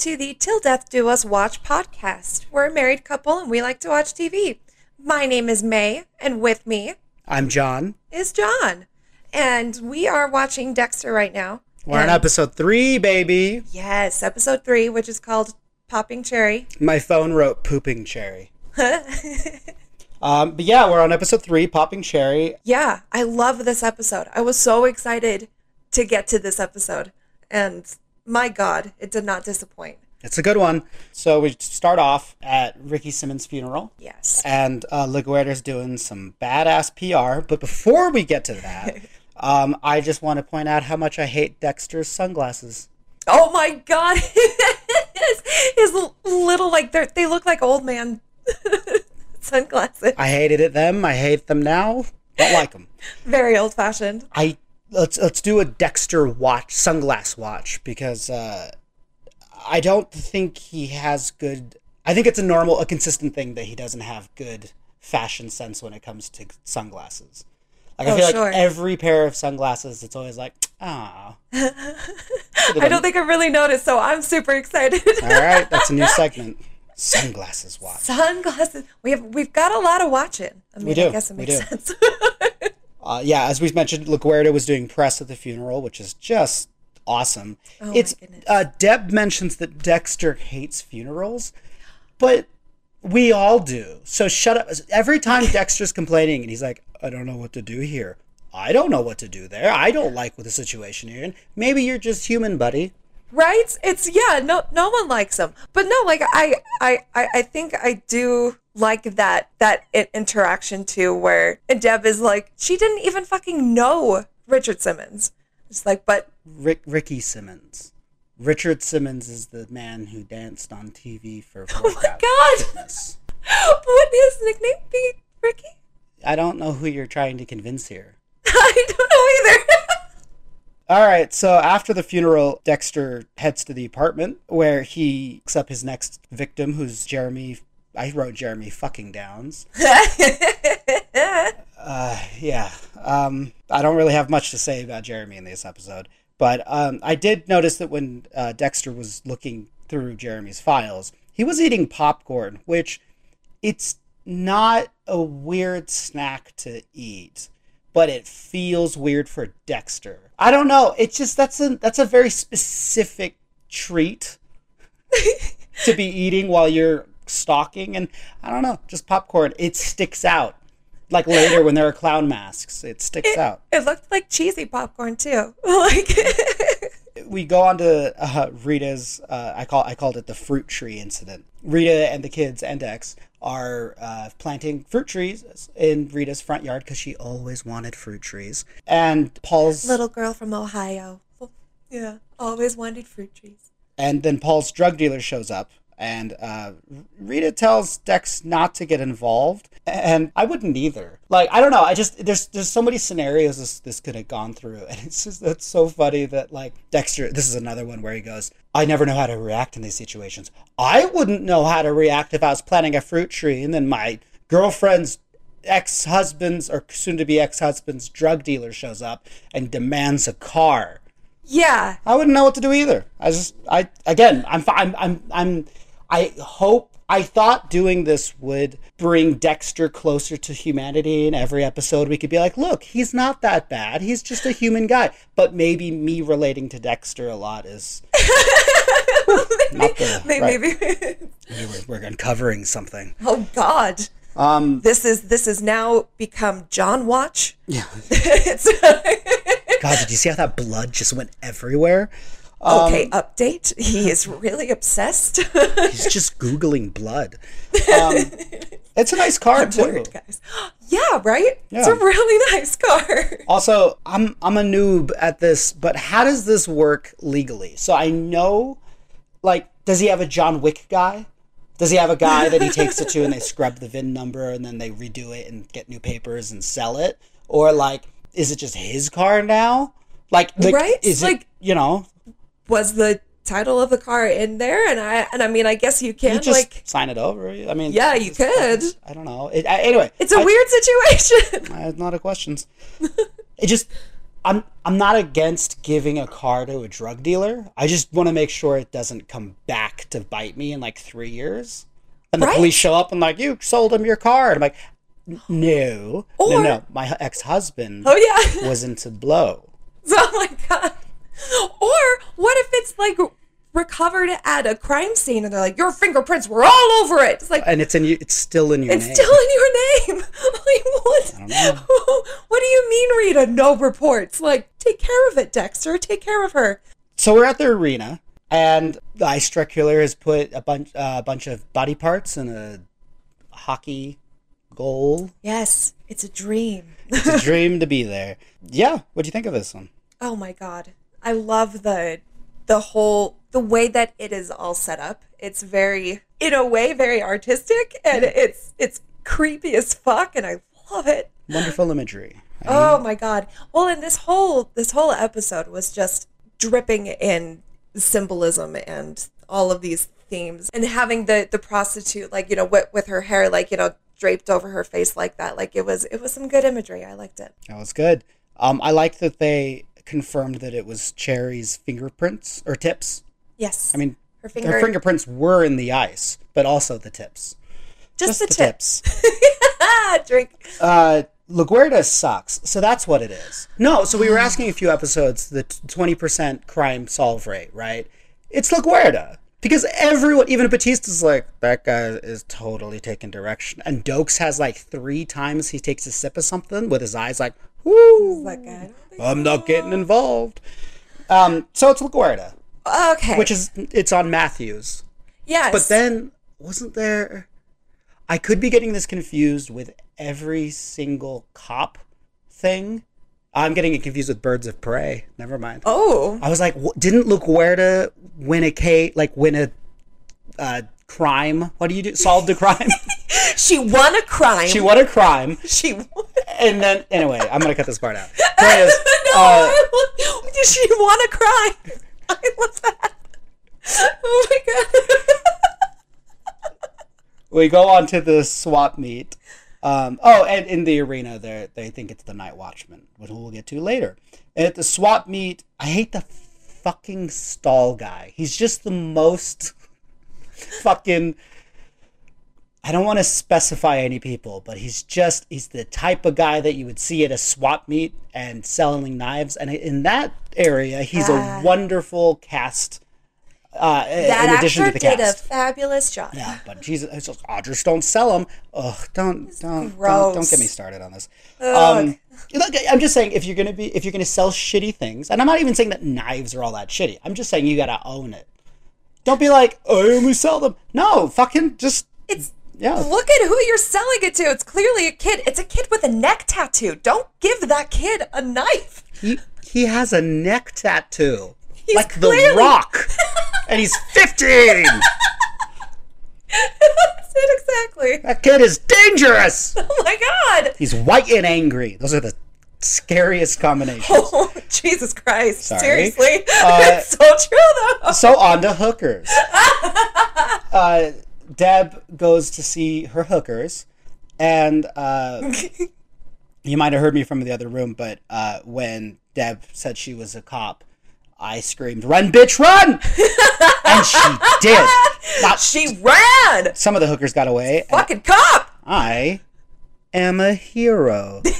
to the Till Death Do Us Watch podcast. We're a married couple and we like to watch TV. My name is May, and with me I'm John. is John. And we are watching Dexter right now. We're on episode three, baby. Yes, episode three, which is called Popping Cherry. My phone wrote pooping cherry. um, but yeah, we're on episode three, popping cherry. Yeah, I love this episode. I was so excited to get to this episode. And my God, it did not disappoint. It's a good one. So we start off at Ricky Simmons' funeral. Yes. And uh, LaGuerta's doing some badass PR. But before we get to that, um, I just want to point out how much I hate Dexter's sunglasses. Oh my God. his, his little, like, they're, they look like old man sunglasses. I hated it them. I hate them now. Don't like them. Very old fashioned. I let's let's do a Dexter watch sunglass watch because uh, I don't think he has good. I think it's a normal, a consistent thing that he doesn't have good fashion sense when it comes to sunglasses. Like I Oh, feel sure. like every pair of sunglasses, it's always like, ah. I don't think I really noticed, so I'm super excited. All right, that's a new segment. Sunglasses watch. Sunglasses. We have we've got a lot of watching. I mean, do, I guess it we makes sense. Uh, yeah, as we mentioned, LaGuerta was doing press at the funeral, which is just awesome. Oh it's uh, Deb mentions that Dexter hates funerals, but we all do. So shut up. Every time Dexter's complaining and he's like, "I don't know what to do here. I don't know what to do there. I don't like what the situation you're in. Maybe you're just human, buddy." right? It's yeah, no no one likes them. But no, like I I I, I think I do like that that interaction too where Deb is like she didn't even fucking know Richard Simmons. It's like but Rick, Ricky Simmons. Richard Simmons is the man who danced on TV for. oh my god. Would his nickname be Ricky? I don't know who you're trying to convince here. I don't know either. All right, so after the funeral, Dexter heads to the apartment where he picks up his next victim, who's Jeremy. I wrote Jeremy fucking Downs. Uh, yeah. Um, I don't really have much to say about Jeremy in this episode, but um, I did notice that when uh, Dexter was looking through Jeremy's files, he was eating popcorn, which it's not a weird snack to eat, but it feels weird for Dexter. I don't know. It's just that's a that's a very specific treat to be eating while you're stalking, and I don't know, just popcorn. It sticks out. Like later when there are clown masks, it sticks out. It looked like cheesy popcorn too. Like we go on to uh, Rita's. Uh, I call I called it the fruit tree incident. Rita and the kids and Dex are uh, planting fruit trees in Rita's front yard because she always wanted fruit trees. And Paul's little girl from Ohio. Yeah, always wanted fruit trees. and then Paul's drug dealer shows up. And uh, Rita tells Dex not to get involved, and I wouldn't either. Like I don't know, I just there's there's so many scenarios this this could have gone through, and it's just that's so funny that like Dexter. This is another one where he goes, "I never know how to react in these situations. I wouldn't know how to react if I was planting a fruit tree, and then my girlfriend's ex-husband's or soon-to-be ex-husband's drug dealer shows up and demands a car." Yeah, I wouldn't know what to do either. I just, I again, I'm, I'm, I'm, I'm, I hope. I thought doing this would bring Dexter closer to humanity. In every episode, we could be like, "Look, he's not that bad. He's just a human guy." But maybe me relating to Dexter a lot is not the maybe. right. maybe. We're, we're uncovering something. oh God, Um, this is this has now become John Watch. yeah. God, did you see how that blood just went everywhere? Okay, update. He is really obsessed. He's just googling blood. Um, it's a nice car too. Word, guys. Yeah, right. It's a really nice car. Also, I'm I'm a noob at this, but how does this work legally? So I know, like, does he have a John Wick guy? Does he have a guy that he takes it to and they scrub the VIN number and then they redo it and get new papers and sell it? Or like, is it just his car now? Like, like Right? Is Like- it you know? Was the title of the car in there? And I and I mean, I guess you can You just like. sign it over. I mean, Yeah, you could. I don't know. It, I, anyway, It's a I- weird situation. I have a questions. it just I'm I'm not against giving a car to a drug dealer. I just want to make sure it doesn't come back to bite me in like three years. And the Right. police show up and like, you sold him your car. And I'm like, "N- no, no, Or- no. My ex husband Oh yeah. was into blow. oh my god. Or what if it's like recovered at a crime scene and they're like, your fingerprints were all over it. It's like And it's in you. It's still in your name. it's name. still in your name. like what? what do you mean, Rita? No reports. Like take care of it, Dexter. Take care of her. So we're at the arena, and the Ice Truck Killer has put a bunch, uh, a bunch of body parts in a hockey goal. Yes, it's a dream. It's a dream to be there. Yeah, what do you think of this one? Oh my god. I love the the whole the way that it is all set up. It's very in a way very artistic and it's it's creepy as fuck and I love it. Wonderful imagery. Oh my god. Well, and this whole this whole episode was just dripping in symbolism and all of these themes and having the the prostitute like, you know, with, with her hair like, you know, draped over her face like that. Like it was it was some good imagery. I liked it. That was good. Um, I like that they confirmed that it was Cherry's fingerprints or tips. Yes. I mean, her finger her fingerprints were in the ice, but also the tips. just, the, tips. Drink. Uh, LaGuerta sucks. So that's what it is. No, so we were asking a few episodes the 20% crime solve rate, right? It's LaGuerta. Because everyone, even Batista's like, that guy is totally taking direction. And Doakes has like three times he takes a sip of something with his eyes like, whoo, don't think I'm not getting involved. Um, so it's LaGuerta, Okay. which is, it's on Matthews. yes. But then, wasn't there? I could be getting this confused with every single cop thing. I'm getting it confused with Birds of Prey. Never mind. oh, I was like, didn't LaGuerta win a case, like win a uh, crime? What do you do? Solved a crime? she won a crime. she won a crime, She won. And then anyway, I'm gonna cut this part out. Point is, no, uh, she won a crime. I love that. Oh my god. we go on to the swap meet. Um, oh, and in the arena, they they think it's the Night Watchman, which we'll get to later. And at the swap meet, I hate the fucking stall guy. He's just the most fucking. I don't want to specify any people, but he's just he's the type of guy that you would see at a swap meet and selling knives. And in that area, he's Ah. a wonderful cast. Uh, That in addition actor to the did cast. a fabulous job. Yeah, but Jesus, oh, just don't sell them. Ugh, don't, don't, don't, don't get me started on this. Um, look, I'm just saying if you're gonna be, if you're gonna sell shitty things, and I'm not even saying that knives are all that shitty. I'm just saying you gotta own it. Don't be like, oh, I only sell them. No, fucking just, It's yeah. look at who you're selling it to. It's clearly a kid. It's a kid with a neck tattoo. Don't give that kid a knife. He he has a neck tattoo, He's like clearly- the Rock, and he's 15. That's it exactly. that kid is dangerous. Oh my god. He's white and angry. Those are the scariest combinations. Oh Jesus Christ! Sorry. Seriously, Uh, it's so true though. so on to hookers. uh, Deb goes to see her hookers, and uh, you might have heard me from the other room, but uh, when Deb said she was a cop, I screamed, "Run, bitch, run!" and she did. She ran. some of the hookers got away, Fucking cop. I am a hero.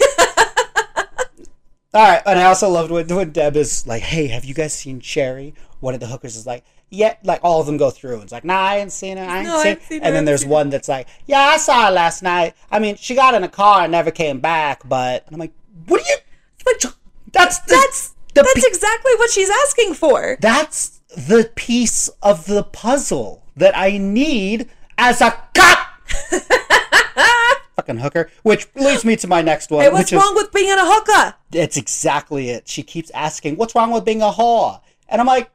All right, and I also loved when, when Deb is like, "Hey, have you guys seen Cherry?" One of the hookers is like, "Yeah," like all of them go through. and It's like, "Nah, I ain't seen her. I ain't No, seen." seen her, and then there's one that's like, "Yeah, I saw her last night. I mean, she got in a car and never came back." But and I'm like, "What are you? That's the, That's the that's pi- exactly what she's asking for. that's the piece of the puzzle that I need as a cop." Fucking hooker, which leads me to my next one, Hey, what's which is wrong with being a hooker? It's exactly it. She keeps asking, "What's wrong with being a whore?" And I'm like,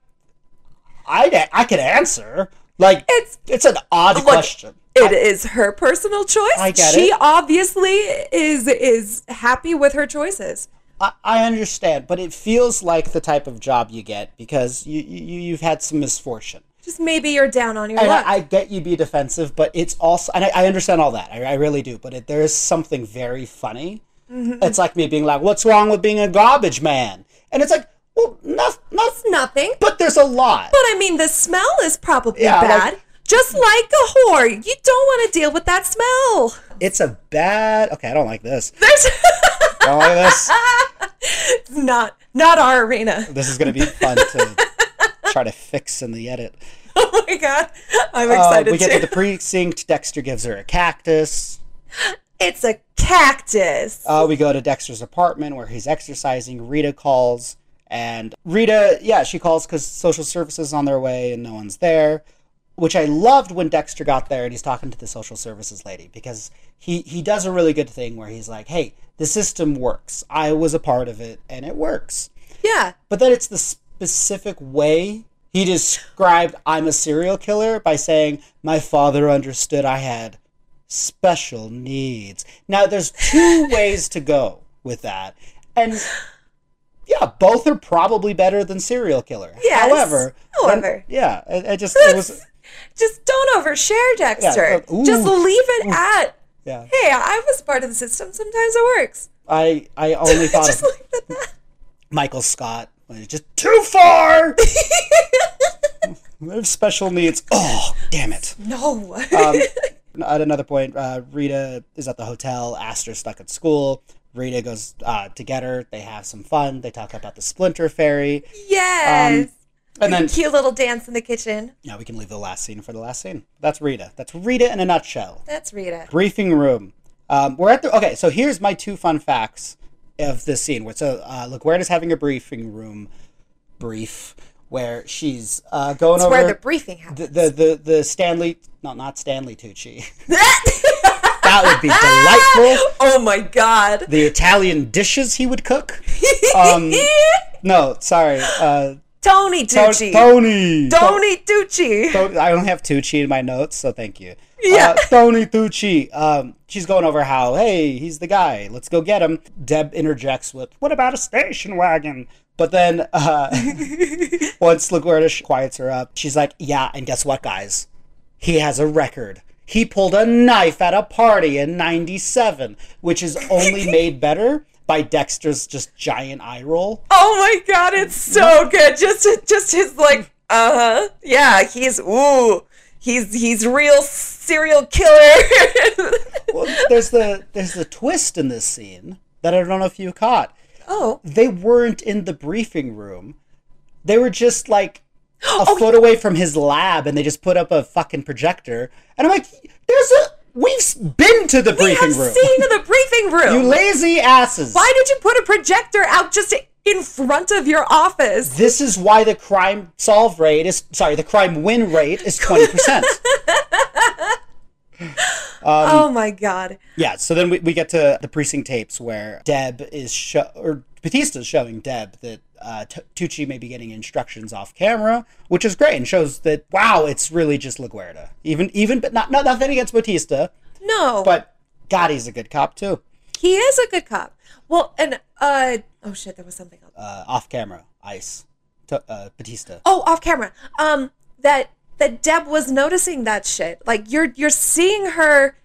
I I could answer. Like It's- it's an odd Look, question. It is her personal choice. I get she it. obviously is is happy with her choices. I, I understand, but it feels like the type of job you get because you, you you've had some misfortune. Just maybe you're down on your And luck. I, I get you be defensive, but it's also, and I, I understand all that. I, I really do. But it, there is something very funny mm-hmm. It's like me being like, "What's wrong with being a garbage man?" And it's like, well, not, not, Nothing. but there's a lot. But I mean, the smell is probably Yeah, like- bad. Just like a whore, you don't want to deal with that smell. It's a bad. Okay, I don't like this. There's I don't like this. it's not not our arena. This is gonna be fun to try to fix in the edit. Oh my god, I'm Uh, excited we get too. to the precinct. Dexter gives her a cactus. it's a cactus. Uh, we go to Dexter's apartment where he's exercising. Rita calls, and Rita, yeah, she calls because social services on their way and no one's there. Which I loved when Dexter got there and he's talking to the social services lady because he he does a really good thing where he's like, "Hey, the system works. I was a part of it, and it works." yeah, But then it's the specific way he described I'm a serial killer by saying my father understood I had special needs. Now there's two ways to go with that. And yeah, both are probably better than serial killer. Yes. However, However. when- yeah, I, I just it was just don't overshare, Dexter. uh, ooh. just leave it at. yeah. Hey, I was part of the system. Sometimes it works. I I only thought just of it at that. Michael Scott just too far. Special needs. Oh, damn it. No. um, at another point, uh, Rita is at the hotel. Astor's stuck at school. Rita goes uh, to get her. They have some fun. They talk about the Splinter Fairy, yes. and then Cute little dance in the kitchen. yeah, we can leave the last scene for the last scene. That's Rita. That's Rita in a nutshell. That's Rita. Briefing room. Um, we're at the okay. So here's my two fun facts of this scene. So uh, LaGuerta's having a briefing room brief where she's uh, going It's over where the briefing happens. the, the the the Stanley no not Stanley Tucci. that would be delightful. oh my god. the Italian dishes he would cook. Um, no, sorry. Uh, Tony To- Tucci. Tony. Tony Tucci. I don't have Tucci in my notes, so thank you. Yeah. Uh, Tony Tucci. Um, she's going over how, hey, he's the guy. Let's go get him. Deb interjects with, what about a station wagon? But then uh, once LaGuerta quiets her up, she's like, yeah, and guess what, guys? He has a record. He pulled a knife at a party in 97, which is only made better by Dexter's just giant eye roll. Oh my god, it's so good. Just just his like uh-huh. Yeah, he's ooh. He's he's real serial killer. Well, there's the there's the twist in this scene that I don't know if you caught. oh. They weren't in the briefing room. They were just like a Oh, foot away from his lab, and they just put up a fucking projector. And I'm like, "There's a we've been to the briefing room. We briefing have room. seen the briefing room. You lazy asses! Why did you put a projector out just in front of your office? This is why the crime solve rate is sorry, the crime win rate is twenty percent. oh my god. Yeah, so then we, we get to the precinct tapes where Deb is show or Batista's showing Deb that uh, T- Tucci may be getting instructions off camera, which is great and shows that wow, it's really just LaGuerta. Even even but not, not nothing against Batista, No. but God, he's a good cop too. he is a good cop. Well, and uh oh shit, there was something else. Uh, off camera, ice, T- uh, Batista. Oh, off camera. Um that that Deb was noticing that shit. Like you're you're seeing her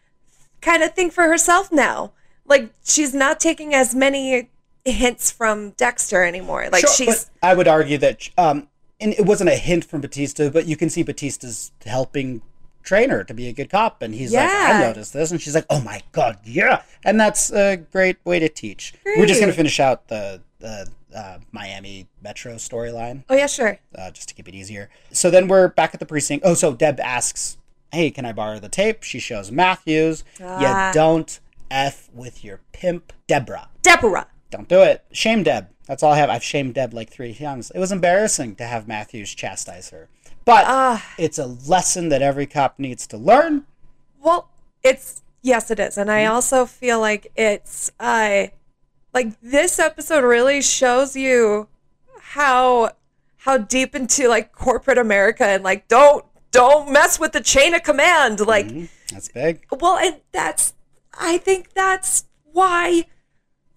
kind of think for herself now. Like she's not taking as many hints from Dexter anymore. Like Sure, she's I would argue that um, and it wasn't a hint from Batista, but you can see Batista's helping train her to be a good cop, and he's like, "I noticed this," and she's like, "Oh my god, yeah!" And that's a great way to teach. We're just gonna finish out the the uh, Miami Metro storyline Oh yeah, sure. uh, just to keep it easier. So then we're back at the precinct. Oh, so Deb asks, "Hey, can I borrow the tape?" She shows Matthews. Ah. You don't f with your pimp, Deborah. Deborah. Don't do it. Shame Deb. That's all I have. I've shamed Deb like three times. It was embarrassing to have Matthews chastise her. But Ah. it's a lesson that every cop needs to learn. Well, it's yes, it is, and I also feel like it's uh like this episode really shows you how how deep into like corporate America and like don't don't mess with the chain of command. Like, mm-hmm. That's big. well, and that's I think that's why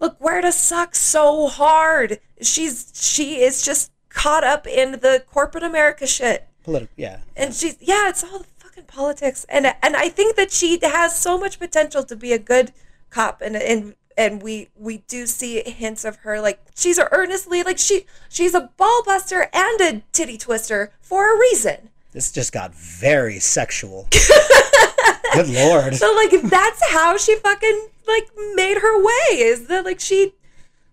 LaGuerta suck so hard. She's she is just caught up in the corporate America shit Political. Yeah. and she's yeah it's all the fucking politics and and i think that she has so much potential to be a good cop and and and we we do see hints of her like she's earnestly like she she's a ball buster and a titty twister for a reason. This just got very sexual. Good lord. So like that's how she fucking like made her way is that like she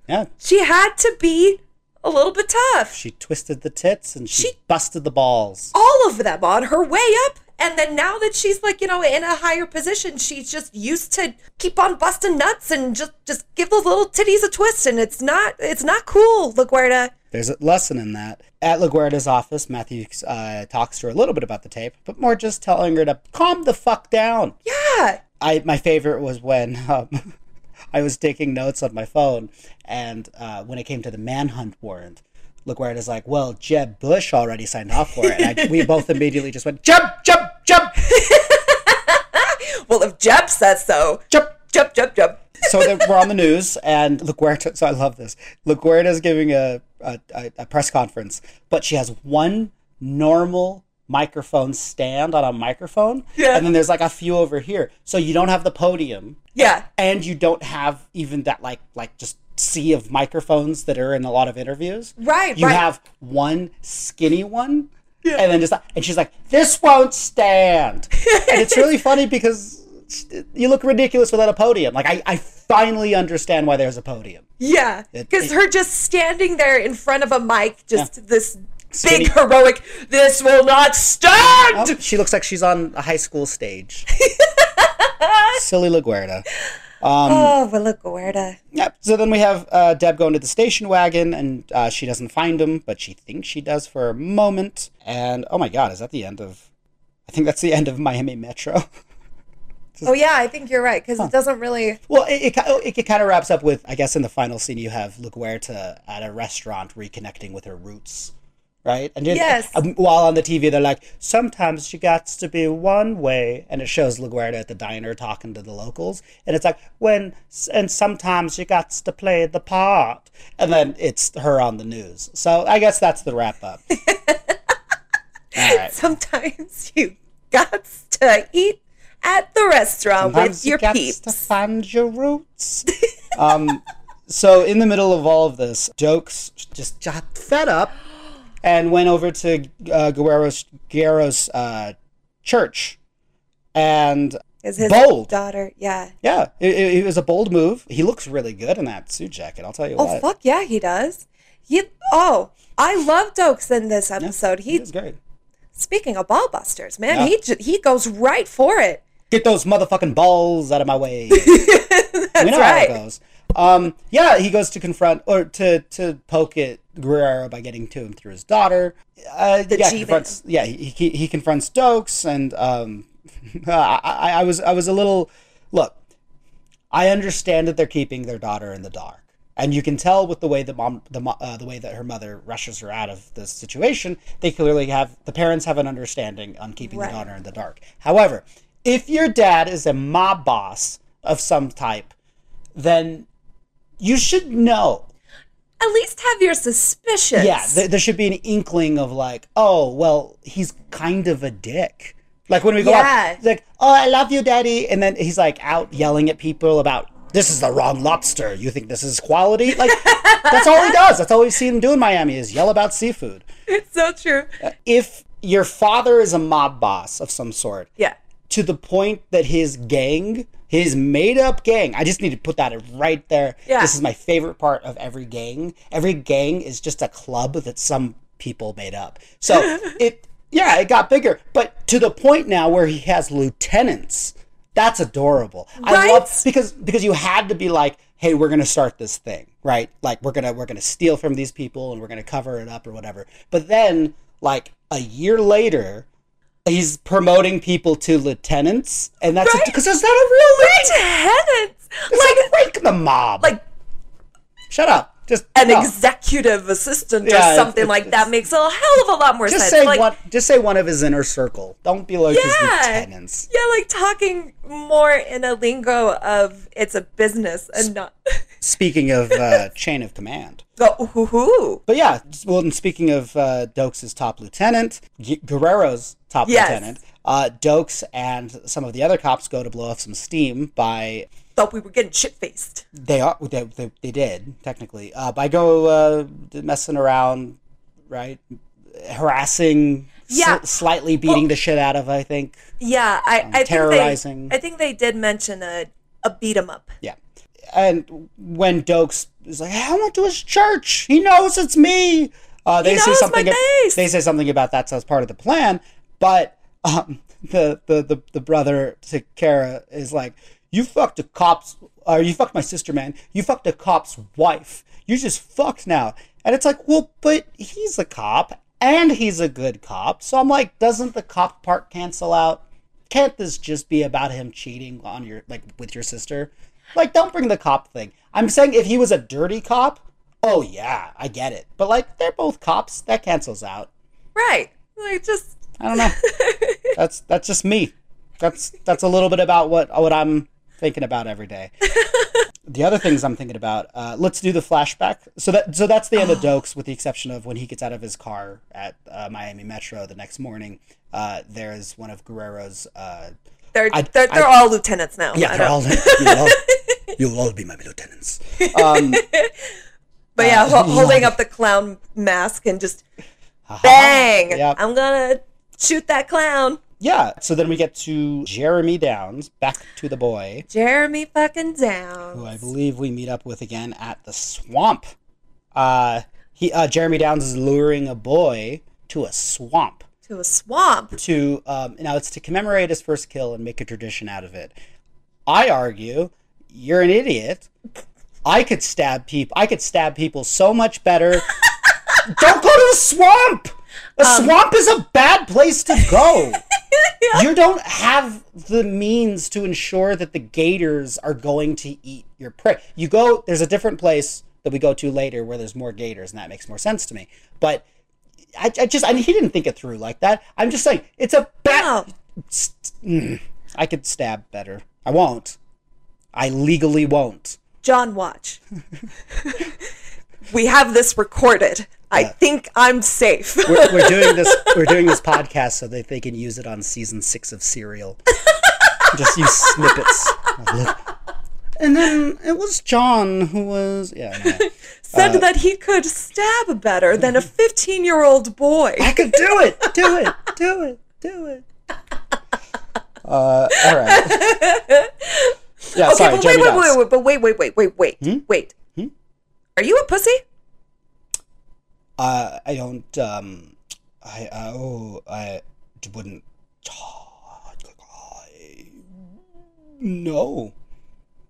Yeah, she had to be a little bit tough. she twisted the tits and she, She- busted the balls. all of them on her way up. And then now that she's like, you know, in a higher position, she's just used to keep on busting nuts and just just give those little titties a twist. And it's not it's not cool, LaGuerta. There's a lesson in that. At LaGuerta's office, Matthew uh, talks to her a little bit about the tape, but more just telling her to calm the fuck down. Yeah. I my favorite was when um, I was taking notes on my phone, and uh, when it came to the manhunt warrant, LaGuerta's like, "Well, Jeb Bush already signed off for it." And I, we both immediately just went, "Jeb, Jeb, Jeb, Well, if Jeb says so, Jeb." jump, jump, jump. so then we're on the news, and LaGuerta. So I love this. LaGuerta's giving a, a a a press conference, but she has one normal microphone stand on a microphone, Yeah. and then there's like a few over here. So you don't have the podium, Yeah. and you don't have even that like like just sea of microphones that are in a lot of interviews. Right, You right. have one skinny one. And then just and she's like, "This won't stand," and it's really funny because you look ridiculous without a podium. Like I, I finally understand why there's a podium. Yeah. Because her just standing there in front of a mic, just this Skinny- big heroic, this will not stand. Oh, she looks like she's on a high school stage. Silly LaGuerta. Oh, well, LaGuerta. Yep. So then we have uh, Deb going to the station wagon, and uh, she doesn't find him, but she thinks she does for a moment. And oh my God, is that the end of? I think that's the end of Miami Metro. Oh, yeah, I think you're right, because it doesn't really. well, it, it, it, kind of wraps up with, I guess, in the final scene, you have LaGuerta at a restaurant reconnecting with her roots, right? And then- Yes. um, while on the TV, they're like, sometimes you got to be one way, and it shows LaGuerta at the diner talking to the locals, and it's like, when, and sometimes you got to play the part, and then it's her on the news. So I guess that's the wrap up. Right. Sometimes you got to eat at the restaurant Sometimes with you your gats peeps. to find your roots. um, so in the middle of all of this, Doakes just got fed up and went over to uh, Guerrero's, Guerrero's uh, church. And Is his Bold. daughter? Yeah. yeah, it, it, it was a bold move. He looks really good in that suit jacket. I'll tell you Oh what. fuck yeah, he does. He oh, I love Doakes in this episode. He He great. speaking of ball busters, man, Yeah. he he goes right for it. Get those motherfucking balls out of my way. That's we know right. how it goes. Um, yeah, he goes to confront or to to poke at Guerrero by getting to him through his daughter. Uh, yeah, G-Man. confronts, yeah, he, he he confronts Doakes, and um, I, I I was I was a little look. I understand that they're keeping their daughter in the dark, and you can tell with the way that mom the uh, the way that her mother rushes her out of the situation. They clearly have the parents have an understanding on keeping Right. the daughter in the dark. However, if your dad is a mob boss of some type, then you should know. At least have your suspicions. Yeah, th- there should be an inkling of like, oh, well, he's kind of a dick. Like when we go Yeah. out, he's like, oh, I love you, daddy, and then he's like out yelling at people about this is the wrong lobster. You think this is quality? Like that's all he does. That's all we've seen him do in Miami is yell about seafood. it's so true. Uh, if your father is a mob boss of some sort, Yeah. to the point that his gang, his made up gang, I just need to put that right there. Yeah. This is my favorite part of every gang. Every gang is just a club that some people made up. So it, yeah, it got bigger, but to the point now where he has lieutenants. That's adorable. I love because because you had to be like, hey, we're gonna start this thing, right? Like we're gonna we're gonna steal from these people and we're gonna cover it up or whatever. But then, like a year later, he's promoting people to lieutenants, and that's Right. because that's not a real rank. Lieutenants, It's like like rank the mob. like shut up. Just an no. executive assistant Yeah, or something it's- like that makes a hell of a lot more Just sense. say like, one. Just say one of his inner circle. Don't be like his Yeah. lieutenants. Yeah, like talking more in a lingo of it's a business and not Speaking of uh, chain of command. hoo. But yeah, well, and speaking of uh, Doakes' top lieutenant, G- Guerrero's top Yes. lieutenant, uh, Doakes and some of the other cops go to blow off some steam by thought we were getting shit faced. They are. They, they, they did technically. Uh, by go uh, messing around, right? Harassing. Yeah. sl- slightly beating the shit out of. I think. Yeah, I, I terrorizing. think they, I think they did mention a a beat 'em up. Yeah. And when Doakes is like, I went to his church. He knows it's me. Uh, they say knows something. my face. They say something about that as part of the plan. But um, the, the the the brother to Kara is like, you fucked a cop's, or you fucked my sister, man. You fucked a cop's wife. You're just fucked now. And it's like, well, but he's a cop and he's a good cop. So I'm like, doesn't the cop part cancel out? Can't this just be about him cheating on your like with your sister? Like, don't bring the cop thing. I'm saying if he was a dirty cop, oh yeah, I get it. But like, they're both cops. That cancels out. Right. Like just I don't know. that's that's just me. That's that's a little bit about what what I'm thinking about every day. the other things I'm thinking about. Uh, let's do the flashback. So that so that's the end of Doakes, with the exception of when he gets out of his car at uh, Miami Metro the next morning. Uh, there's one of Guerrero's. Uh, they're I- they're, they're I- all lieutenants now. I yeah, they're all you'll, all you'll all be my lieutenants. Um, But yeah, Uh, ho- holding up the clown mask and just bang. Yep. I'm gonna shoot that clown. Yeah. So then we get to Jeremy Downs, back to the boy. Jeremy fucking down. who I believe we meet up with again at the swamp. Uh, he uh, Jeremy Downs is luring a boy to a swamp To a swamp. to um, now it's to commemorate his first kill and make a tradition out of it. I argue you're an idiot. I could stab people. I could stab people so much better. Don't go to the swamp. A um, swamp is a bad place to go. You don't have the means to ensure that the gators are going to eat your prey. You go. There's a different place that we go to later where there's more gators, and that makes more sense to me. But I, I just, I mean, he didn't think it through like that. I'm just saying it's a bad. No. I could stab better. I won't. I legally won't. John, watch. we have this recorded. I uh, think I'm safe. We're, we're doing this. We're doing this podcast so that they can use it on season six of Serial. Just use snippets. And then it was John who was yeah. anyway. Said uh, that he could stab better than a 15 year old boy. I could do it. Do it. Do it. Do it. Uh, all right. Yeah, Okay, sorry, but wait, wait, wait, wait, but wait, wait, wait, wait, wait, wait. Hmm? Hmm? Are you a pussy? Uh, I don't. Um, I uh, oh, I wouldn't. No,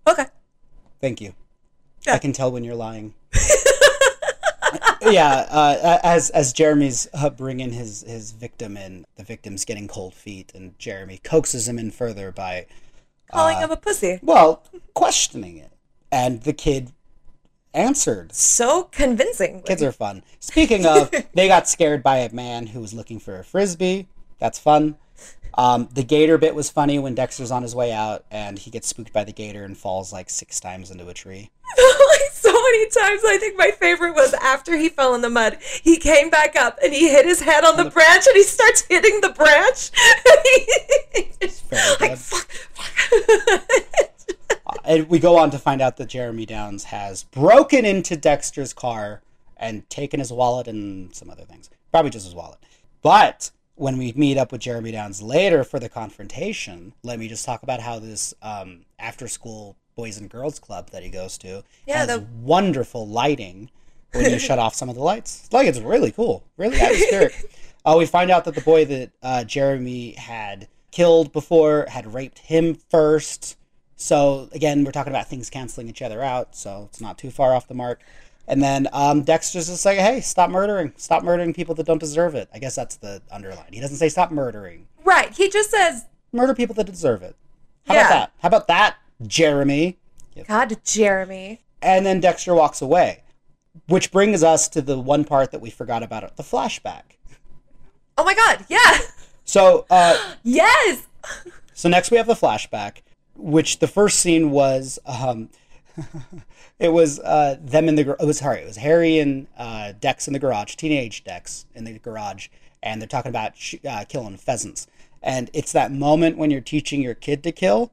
Okay. thank you. Yeah. I can tell when you're lying. yeah, uh, as as Jeremy's uh, bringing his his victim in, the victim's getting cold feet, and Jeremy coaxes him in further by Calling him a pussy. well questioning it, and the kid answered. So convincing. Kids are fun. Speaking of, they got scared by a man who was looking for a frisbee. That's fun. Um, the gator bit was funny when Dexter's on his way out and he gets spooked by the gator and falls like six times into a tree. like so many times. I think my favorite was after he fell in the mud. He came back up and he hit his head on the branch and he starts hitting the branch. Very like fuck, fuck. And we go on to find out that Jeremy Downs has broken into Dexter's car and taken his wallet and some other things. Probably just his wallet. But when we meet up with Jeremy Downs later for the confrontation, let me just talk about how this um, after school boys and girls club that he goes to Yeah, has the- wonderful lighting when you shut off some of the lights. Like it's really cool, really atmospheric. uh, we find out that the boy that uh, Jeremy had killed before had raped him first. So again, we're talking about things canceling each other out, so it's not too far off the mark. And then um, Dexter's just like, "Hey, stop murdering! Stop murdering people that don't deserve it." I guess that's the underline. He doesn't say stop murdering. right. He just says, Murder people that deserve it. How Yeah. about that? How about that, Jeremy? God, Jeremy. And then Dexter walks away, which brings us to the one part that we forgot about the flashback. Oh my God. Yeah. So, uh, Yes. So next we have the flashback, which the first scene was um, it was uh, them in the gar- it was sorry it was Harry and uh, Dex in the garage, teenage Dex in the garage, and they're talking about sh- uh, killing pheasants. And it's that moment when you're teaching your kid to kill,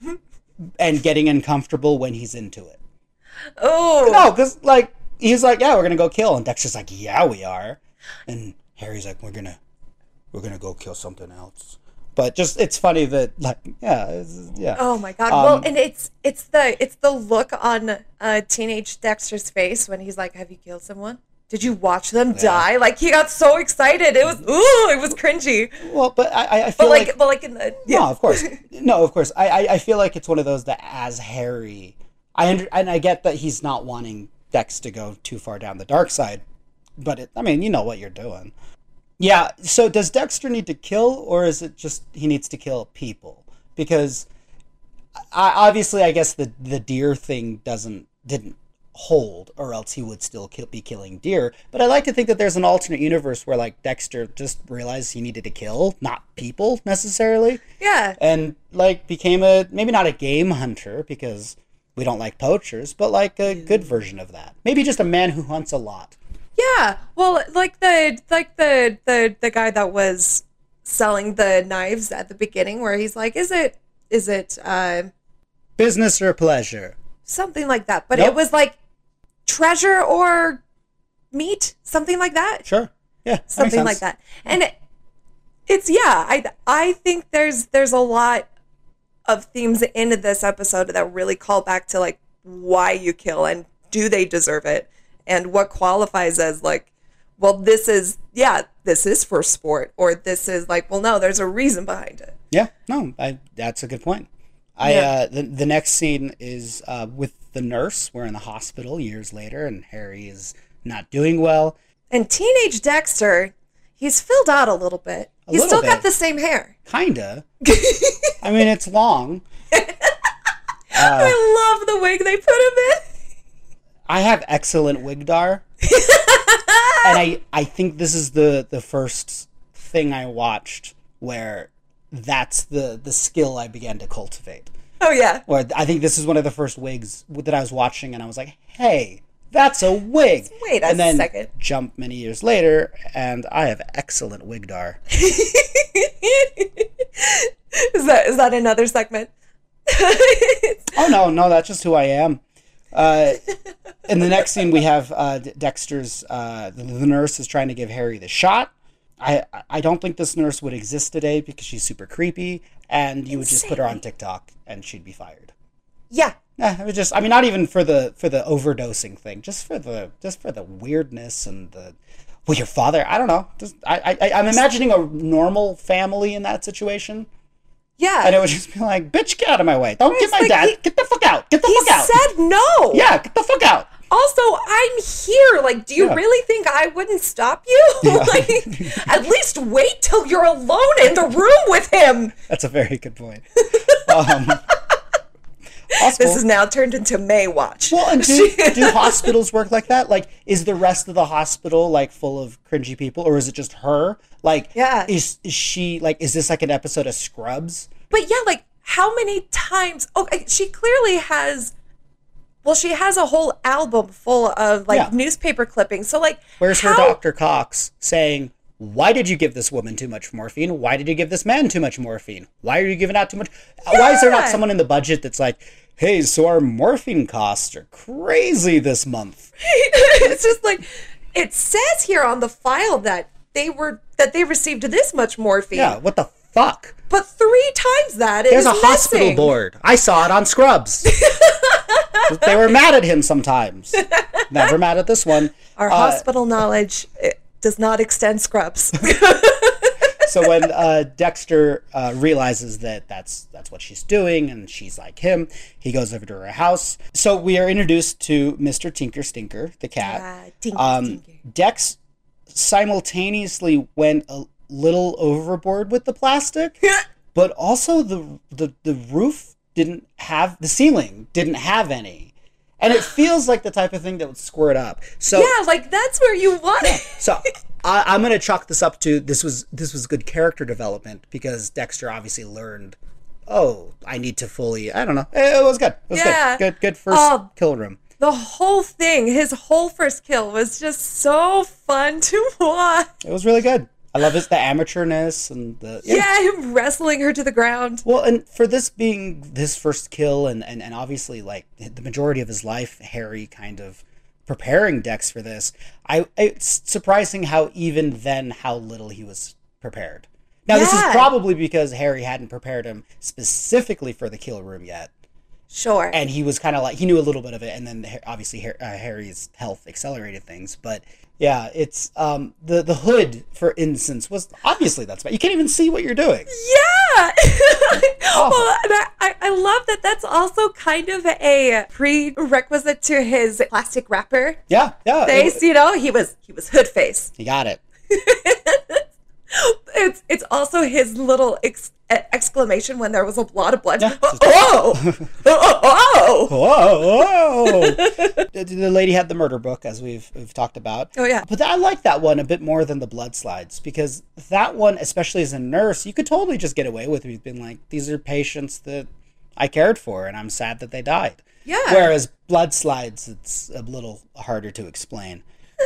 and getting uncomfortable when he's into it. Oh No, because like he's like, yeah, we're gonna go kill, and Dex is like, yeah, we are, and Harry's like, we're gonna, we're gonna go kill something else. But just it's funny that like yeah, yeah. Oh my god! Um, well, and it's it's the it's the look on uh, teenage Dexter's face when he's like, "Have you killed someone? Did you watch them die?" Like he got so excited. It was ooh, it was cringy. Well, but I, I- I But feel like, like, but like in the yeah, no, of course, no, of course. I, I, I feel like it's one of those that as Harry, I under, and I get that he's not wanting Dex to go too far down the dark side, but it, I mean, you know what you're doing. Yeah. So does Dexter need to kill, or is it just he needs to kill people? Because I, obviously, I guess the the deer thing doesn't didn't hold, or else he would still kill, be killing deer. But I like to think that there's an alternate universe where like Dexter just realized he needed to kill, not people necessarily yeah. and like became a maybe not a game hunter because we don't like poachers, but like a good version of that. Maybe just a man who hunts a lot. Yeah. Well, like the like the the the guy that was selling the knives at the beginning, where he's like, "Is it is it uh, Business or pleasure? something like that?" But Nope. it was like treasure or meat, something like that. Sure. Yeah. something like that. And it, it's yeah, I I think there's there's a lot of themes in this episode that really call back to like why you kill and do they deserve it and what qualifies as like well this is yeah this is for sport or this is like well no there's a reason behind it Yeah. No, I, that's a good point. I Yeah. uh, the the next scene is uh, with the nurse. We're in the hospital years later, and Harry is not doing well. and teenage dexter he's filled out a little bit A he's little still got the same hair Kinda. I mean, it's long. i love the wig they put him in I have excellent wigdar, and I I think this is the the first thing I watched where that's the the skill I began to cultivate. oh yeah Where I think this is one of the first wigs that I was watching, and I was like, "Hey, that's a wig." Wait a and then second. Jump many years later, and I have excellent wigdar. is that is that another segment? Oh no, no, that's just who I am. Uh, in the next scene, we have uh, Dexter's. Uh, the, the nurse is trying to give Harry the shot. I I don't think this nurse would exist today because she's super creepy, and you would just put her on TikTok and she'd be fired. yeah. Yeah, it was just. I mean, not even for the for the overdosing thing, just for the just for the weirdness and the. Well, your father. I don't know. Just I I I'm imagining a normal family in that situation, Yeah. and it would just be like, "Bitch, get out of my way! Don't get my like dad! he- get the fuck out! Get the fuck out!" He said no. Yeah, get the fuck out. Also, I'm here. Like, do you Yeah. really think I wouldn't stop you? like, at least wait till you're alone in the room with him. That's a very good point. Um, hospital- This is now turned into May Watch. well, and do, do hospitals work like that? Like, is the rest of the hospital like full of cringy people, or is it just her? Like, Yeah. is is she like? Is this like an episode of Scrubs? But yeah, like how many times? Oh, okay, she clearly has. Well, she has a whole album full of like Yeah. newspaper clippings. So like, Where's her Dr. Cox saying, Why did you give this woman too much morphine? Why did you give this man too much morphine? Why are you giving out too much? Why is there not someone in the budget that's like, Hey, so our morphine costs are crazy this month? it's just like it says here on the file that they were that they received this much morphine. Yeah, what the fuck? But three times that There's is a hospital board. I saw it on Scrubs. they were mad at him sometimes. Never mad at this one. Our Uh, hospital knowledge does not extend scrubs. so when uh, Dexter uh, realizes that that's that's what she's doing and she's like him, he goes over to her house. So we are introduced to Mr. Tinker Stinker, the cat. Ah, Tinker um, Stinker. Dex simultaneously went a little overboard with the plastic, but also the, the the roof didn't have the ceiling didn't have any, and it feels like the type of thing that would squirt up. So yeah, like that's where you want it. so I, I'm gonna chalk this up to this was this was good character development because Dexter obviously learned. Oh, I need to fully. I don't know. It was good. It was Yeah. good. Good. Good first Oh. kill room. The whole thing, his whole first kill was just so fun to watch. It was really good. I love his the amateurness and the Yeah, him wrestling her to the ground. Well, and for this being his first kill, and, and, and obviously like the majority of his life, Harry kind of preparing Dex for this. I it's surprising how even then how little he was prepared. Now this is probably because Harry hadn't prepared him specifically for the kill room yet, Sure. and he was kind of like he knew a little bit of it, and then obviously uh, Harry's health accelerated things. But yeah, it's um the the hood for instance was obviously that's bad. You can't even see what you're doing. Yeah. well, and I, I, love that that's also kind of a prerequisite to his plastic wrapper Yeah, yeah. it- face, you know? He was he was hood face. you got it. It's it's also his little ex- exclamation when there was a lot of blood. Yeah. Oh! oh, oh, oh, Whoa, whoa. the, the lady had the murder book, as we've, we've talked about. oh yeah. But I like that one a bit more than the blood slides because that one, especially as a nurse, you could totally just get away with. Been like, these are patients that I cared for, and I'm sad that they died. Yeah. Whereas blood slides, it's a little harder to explain.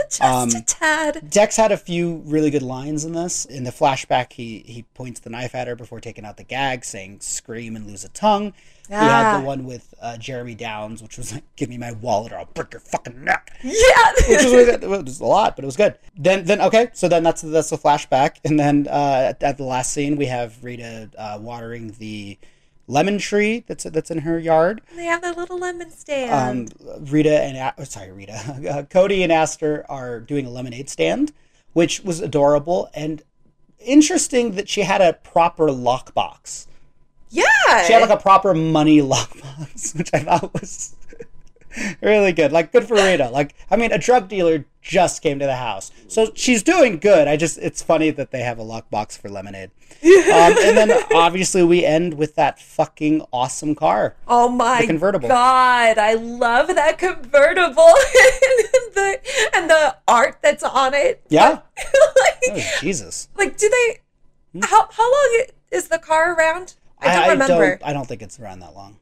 Just um, a tad. Dex had a few really good lines in this. In the flashback, he he points the knife at her before taking out the gag, saying "scream and lose a tongue." He had Ah. the one with uh, Jeremy Downs, which was like, "Give me my wallet, or I'll break your fucking neck." Yeah. which was, really it was a lot, but it was good. Then, then okay, so then that's that's the flashback, and then uh, at, at the last scene we have Rita uh, watering the lemon tree that's that's in her yard. they have their little lemon stand. Um, Rita and oh, sorry, Rita, uh, Cody and Astor are doing a lemonade stand, which was adorable and interesting that she had a proper lockbox. yeah. She had like a proper money lockbox, which I thought was really good. Like good for Rita. Like I mean, a drug dealer just came to the house, so she's doing good. I just it's funny that they have a lockbox for lemonade. Um, and then obviously we end with that fucking awesome car. Oh my convertible. god, I love that convertible and the and the art that's on it. Yeah, like, oh, Jesus. like, do they? How how long is the car around? I don't remember. don't, I don't think it's around that long.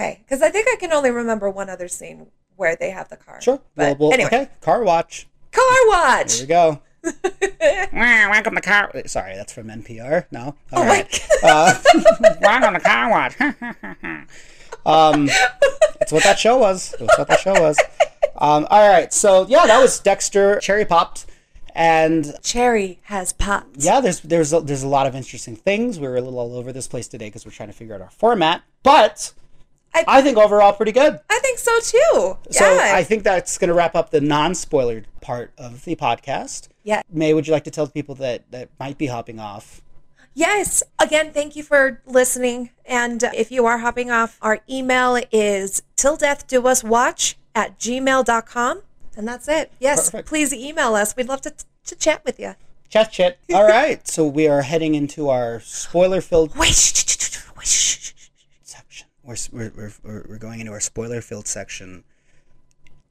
Okay, because I think I can only remember one other scene where they have the car. Sure. but well, well, anyway, okay. Car watch. car watch. There watch. we go. Welcome to car. Sorry, that's from NPR. No. All Oh right. my Uh, welcome to car watch. um, it's what that show was. It's what that show was. Um, all right. So yeah, that was Dexter Cherry Popped, and Cherry has popped. yeah, there's there's a, there's a lot of interesting things. We were a little all over this place today because we're trying to figure out our format, but I- I think overall pretty good. I think so too. So yeah. I think that's going to wrap up the non-spoiler part of the podcast. yeah. May, would you like to tell the people that that might be hopping off? Yes. Again, thank you for listening. And if you are hopping off, our email is till death do us watch at gmail.com. And that's it. Yes. Perfect. Please email us. We'd love to, to chat with you. Chat, chat. All right. So we are heading into our spoiler-filled Wait. shh, shh, shh, shh, wait, shh, shh, shh. We're we're we're, we're, going into our spoiler-filled section.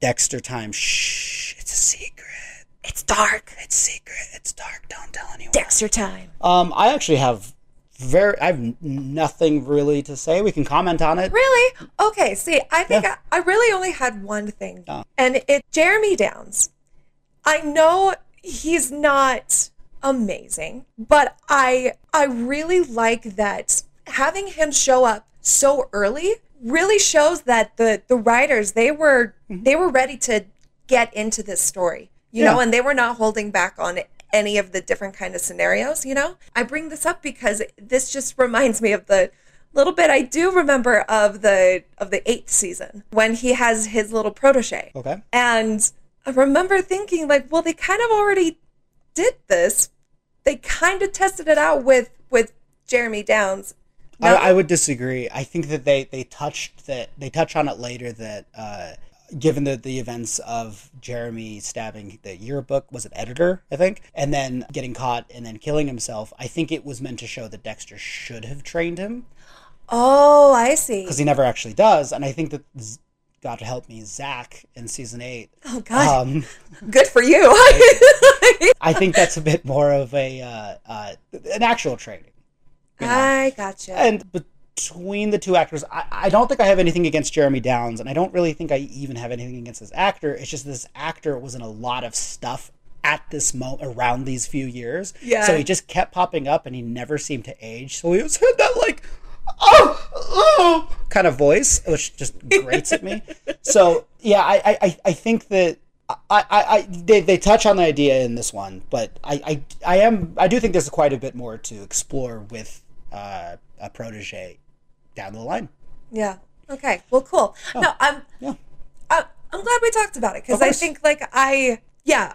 Dexter time. Shh. It's a secret. It's dark. It's secret. It's dark. Don't tell anyone. Dexter time. Um, I actually have very. I have nothing really to say. We can comment on it. Really? Okay. See, I think Yeah. I, I really only had one thing. Oh. And it Jeremy Downs. I know he's not amazing, but I I really like that having him show up so early really shows that the the writers they were mm-hmm. they were ready to get into this story. You know, and they were not holding back on any of the different kind of scenarios, you know? I bring this up because this just reminds me of the little bit I do remember of the of the 8th season when he has his little protege. Okay. And I remember thinking, like, well, they kind of already did this. They kind of tested it out with with Jeremy Downs. No? I, I would disagree. I think that they they touched that they touch on it later that uh, given the the events of Jeremy stabbing the yearbook was an editor I think and then getting caught and then killing himself. I think it was meant to show that Dexter should have trained him oh, I see. because he never actually does. And I think that God help me, Zach in season eight. Oh God, Um, good for you. I think that's a bit more of a uh, uh, an actual training. You know? I gotcha. And between the two actors, I, I don't think I have anything against Jeremy Downs, and I don't really think I even have anything against this actor. It's just this actor was in a lot of stuff at this moment around these few years. Yeah. So he just kept popping up and he never seemed to age. So he was had that like oh, oh kind of voice, which just grates at me. So yeah, I, I, I think that I, I, I they, they touch on the idea in this one, but I, I, I am I do think there's quite a bit more to explore with uh, a protege down the line. Yeah. Okay. Well, cool. No, I'm. Yeah. I, I'm glad we talked about it because I think like I yeah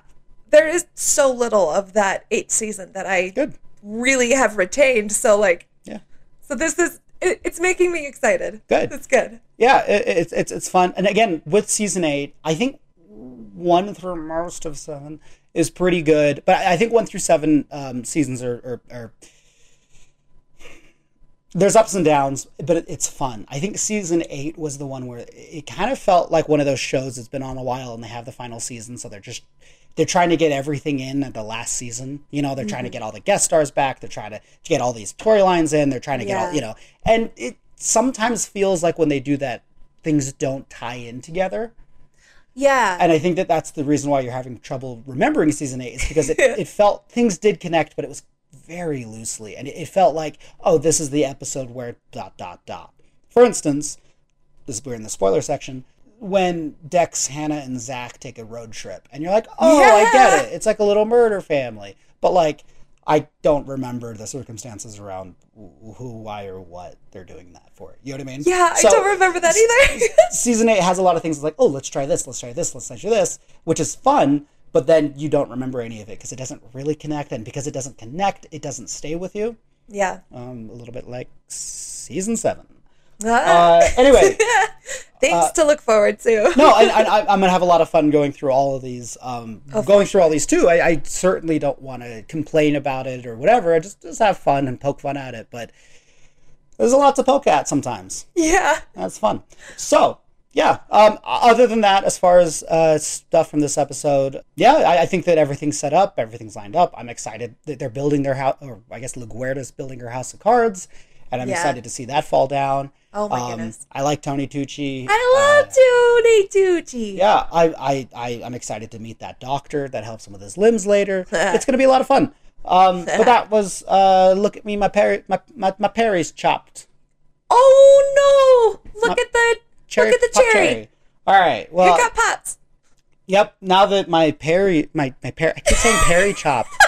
there is so little of that eighth season that I Good. really have retained. So like Yeah. so this is it, it's making me excited. Good. It's good. Yeah, it, it's it's it's fun. And again, with season eight, I think one through most of seven is pretty good. But I I think one through seven um, seasons are, are, are there's ups and downs, but it's fun. I think season eight was the one where it, kind of felt like one of those shows that's been on a while and they have the final season, so they're just they're trying to get everything in at the last season. You know, they're trying to mm-hmm. get all the guest stars back. They're trying to get all these storylines in. They're trying to get all you know, and it sometimes feels like when they do that, things don't tie in together. Yeah. And I think that that's the reason why you're having trouble remembering season eight is because it, it felt things did connect, but it was very loosely, and it, felt like, oh, this is the episode where dot dot dot. For instance, this we're in the spoiler section when Dex, Hannah, and Zach take a road trip, and you're like, oh, I get it. It's like a little murder family, but like. I don't remember the circumstances around who, why, or what they're doing that for. You know what I mean? yeah, I don't remember that either. season eight has a lot of things like, oh, let's try this, let's try this, let's try this, which is fun, but then you don't remember any of it because it doesn't really connect, and because it doesn't connect, it doesn't stay with you. yeah. Um, a little bit like season seven. Ah. Uh, anyway, Things to look forward to. no, I, I'm gonna have a lot of fun going through all of these. Um, going through all these too. I, I certainly don't want to complain about it or whatever. I just just have fun and poke fun at it, but there's a lot to poke at sometimes. Yeah. That's fun. So, yeah. Um, other than that, as far as uh, stuff from this episode, yeah, I, I think that everything's set up, everything's lined up. I'm excited that they're building their house, or I guess LaGuerta's building her house of cards, and I'm Yeah. excited to see that fall down. Oh my Um, goodness. I like Tony Tucci. I love Tony Tucci. Yeah, I, I, I, I'm excited to meet that doctor that helps him with his limbs later. it's going to be a lot of fun. Um, but that was, uh, look at me, my, peri- my, my, my Perry's chopped. Oh no! Look My- at the Cherry, look at the pop cherry. All right. Well, You got pots. Yep. Now that my Perry, my my Perry, I keep saying Perry chopped.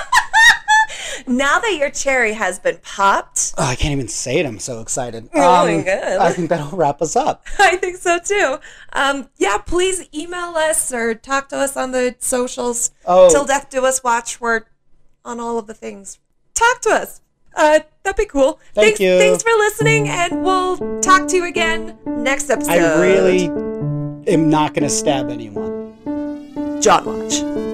Now that your cherry has been popped, Oh, I can't even say it. I'm so excited. Oh my God. I think that'll wrap us up. I think so too. Um, yeah, please email us or talk to us on the socials. Oh. Till death do us watch. We're on all of the things. Talk to us. Uh, that'd be cool. Thank thanks, you. Thanks for listening, and we'll talk to you again next episode. I really am not going to stab anyone. John Watch.